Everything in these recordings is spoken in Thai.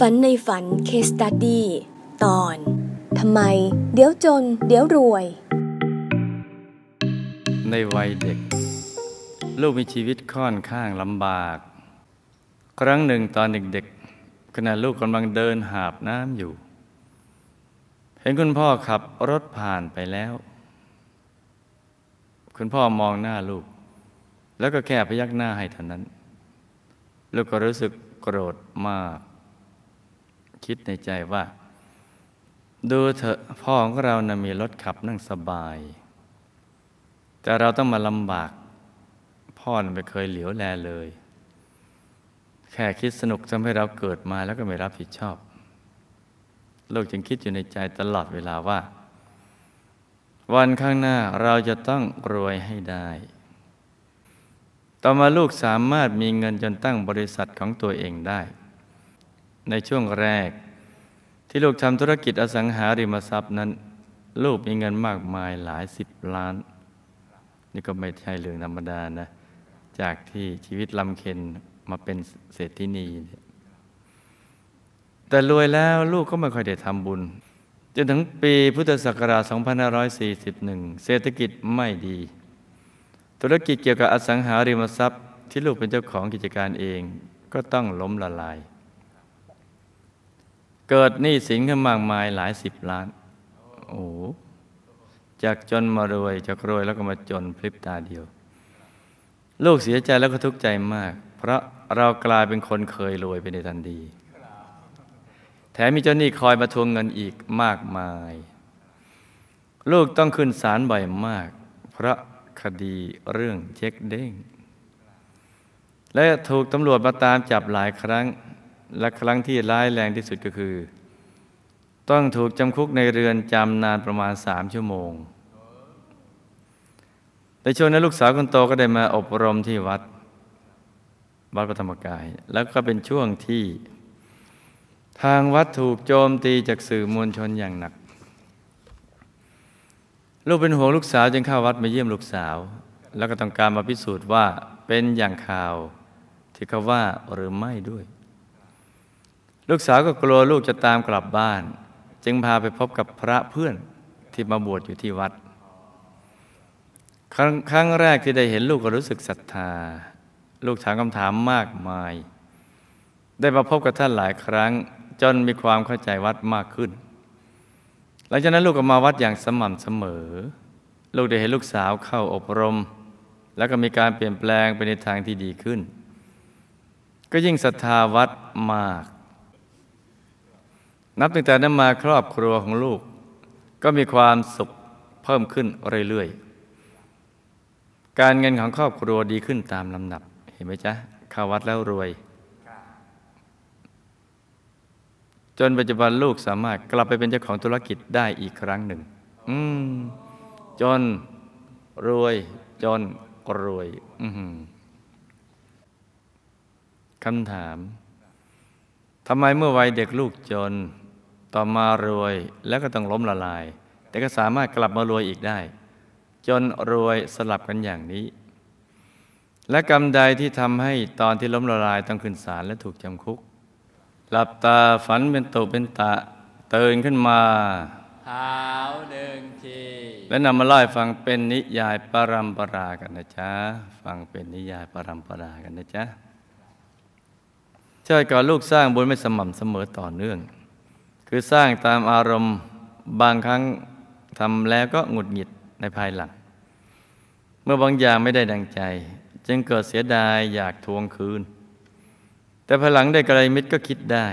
ฝันในฝันเคสตัดดี้ตอนทำไม เดี๋ยวจน เดี๋ยวรวย ในวัยเด็ก ลูกมีชีวิตค่อนข้างลำบาก ครั้งหนึ่งตอนเด็กๆขณะลูกกำลังเดินหาบน้ำอยู่ เห็นคุณพ่อขับรถผ่านไปแล้ว คุณพ่อมองหน้าลูก แล้วก็แค่พยักหน้าให้เท่านั้น ลูกก็รู้สึกโกรธมาก คิดในใจว่า ดูเถอะพ่อของเรานะ่ะมีรถขับนั่งสบาย แต่เราต้องมาลำบาก พ่อนะไม่เคยเหลียวแลเลย แค่คิดสนุกทำให้เราเกิดมาแล้วก็ไม่รับผิดชอบลูกจึงคิดอยู่ในใจตลอดเวลาว่า วันข้างหน้าเราจะต้องรวยให้ได้ ต่อมาลูกสามารถมีเงินจนตั้งบริษัทของตัวเองได้ ในช่วงแรก ที่ลูกทำธุรกิจอสังหาริมทรัพย์นั้น ลูกมีเงินมากมายหลายสิบล้าน นี่ก็ไม่ใช่เรื่องธรรมดานะ จากที่ชีวิตลำเค็นมาเป็นเศรษฐินีนี่แต่รวยแล้วลูกก็ไม่ค่อยได้ทำบุญจนถึงปีพุทธศักราช 2541 เศรษฐกิจไม่ดี ธุรกิจเกี่ยวกับอสังหาริมทรัพย์ ที่ลูกเป็นเจ้าของกิจการเองก็ต้องล้มละลาย เกิดหนี้สินขึ้นมากมายหลายสิบล้าน โอ้โหจากจนมารวยจากรวยแล้วก็มาจนพริบตาเดียว ลูกเสียใจแล้วก็ทุกข์ใจมาก เพราะเรากลายเป็นคนเคยรวยไปในทันทีแถมมีเจ้าหนี้คอยมาทวงเงินอีกมากมาย ลูกต้องขึ้นศาลบ่อยมาก เพราะคดีเรื่องเช็คเด้ง และถูกตำรวจมาตามจับหลายครั้ง และครั้งที่ร้ายแรงที่สุดก็คือ ต้องถูกจำคุกในเรือนจำนานประมาณสามชั่วโมงในช่วงนั้นลูกสาวคนโตก็ได้มาอบรมที่วัด วัดพระธรรมกาย แล้วก็เป็นช่วงที่ ทางวัดถูกโจมตีจากสื่อมวลชนอย่างหนัก ลูกเป็นห่วงลูกสาวจึงเข้าวัดมาเยี่ยมลูกสาว แล้วก็ต้องการมาพิสูจน์ว่าเป็นอย่างข่าวที่เขาว่าหรือไม่ด้วย ลูกสาวก็กลัวลูกจะตามกลับบ้าน จึงพาไปพบกับพระเพื่อนที่มาบวชอยู่ที่วัดครั้งครั้งแรกที่ได้เห็นลูกก็รู้สึกศรัทธา ลูกถามคำถามมากมาย ได้มาพบกับท่านหลายครั้ง จนมีความเข้าใจวัดมากขึ้น หลังจากนั้นลูกก็มาวัดอย่างสม่ำเสมอ ลูกได้เห็นลูกสาวเข้าอบรม แล้วก็มีการเปลี่ยนแปลงไปในทางที่ดีขึ้น ก็ยิ่งศรัทธาวัดมาก นับตั้งแต่นั้นมาครอบครัวของลูก ก็มีความสุขเพิ่มขึ้นเรื่อยๆ การเงินของครอบครัวดีขึ้นตามลำดับ เห็นไหมจ๊ะเข้าวัดแล้วรวย จนปัจจุบันลูกสามารถกลับไปเป็นเจ้าของธุรกิจได้อีกครั้งหนึ่ง อืม จนรวย จนรวย อืคำถามทำไมเมื่อวัยเด็กลูกจน ต่อมารวยแล้วก็ต้องล้มละลาย แต่ก็สามารถกลับมารวยอีกได้ จนรวยสลับกันอย่างนี้ และกรรมใดที่ทำให้ตอนที่ล้มละลายต้องขึ้นศาลและถูกจำคุก หลับตาฝันเป็นตุเป็นตะตื่นขึ้นมาหาวหนึ่งทีและนำมาเล่าให้ฟังเป็นนิยายปรัมปรากันนะจ๊ะฟังเป็นนิยายปรัมปรากันนะจ๊ะชาติก่อนลูกสร้างบุญไม่สม่ำเสมอต่อเนื่อง คือสร้างตามอารมณ์บางครั้งทำแล้วก็หงุดหงิดในภายหลัง เมื่อบางอย่างไม่ได้ดังใจ จึงเกิดเสียดายอยากทวงคืน แต่ภายหลังได้กระไรมิตรก็คิดได้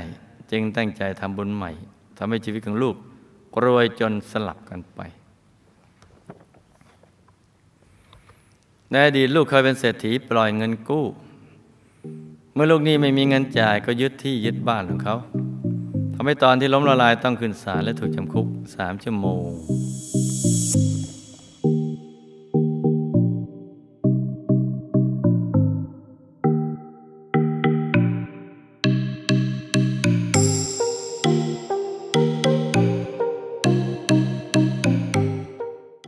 จึงตั้งใจทำบุญใหม่ทำให้ชีวิตของลูกรวยจนสลับกันไปในอดีตลูกเคยเป็นเศรษฐีปล่อยเงินกู้ เมื่อลูกนี้ไม่มีเงินจ่ายก็ยึดที่ยึดบ้านของเขา ทำให้ตอนที่ล้มละลายต้องขึ้นศาลและถูกจำคุกสามชั่วโมง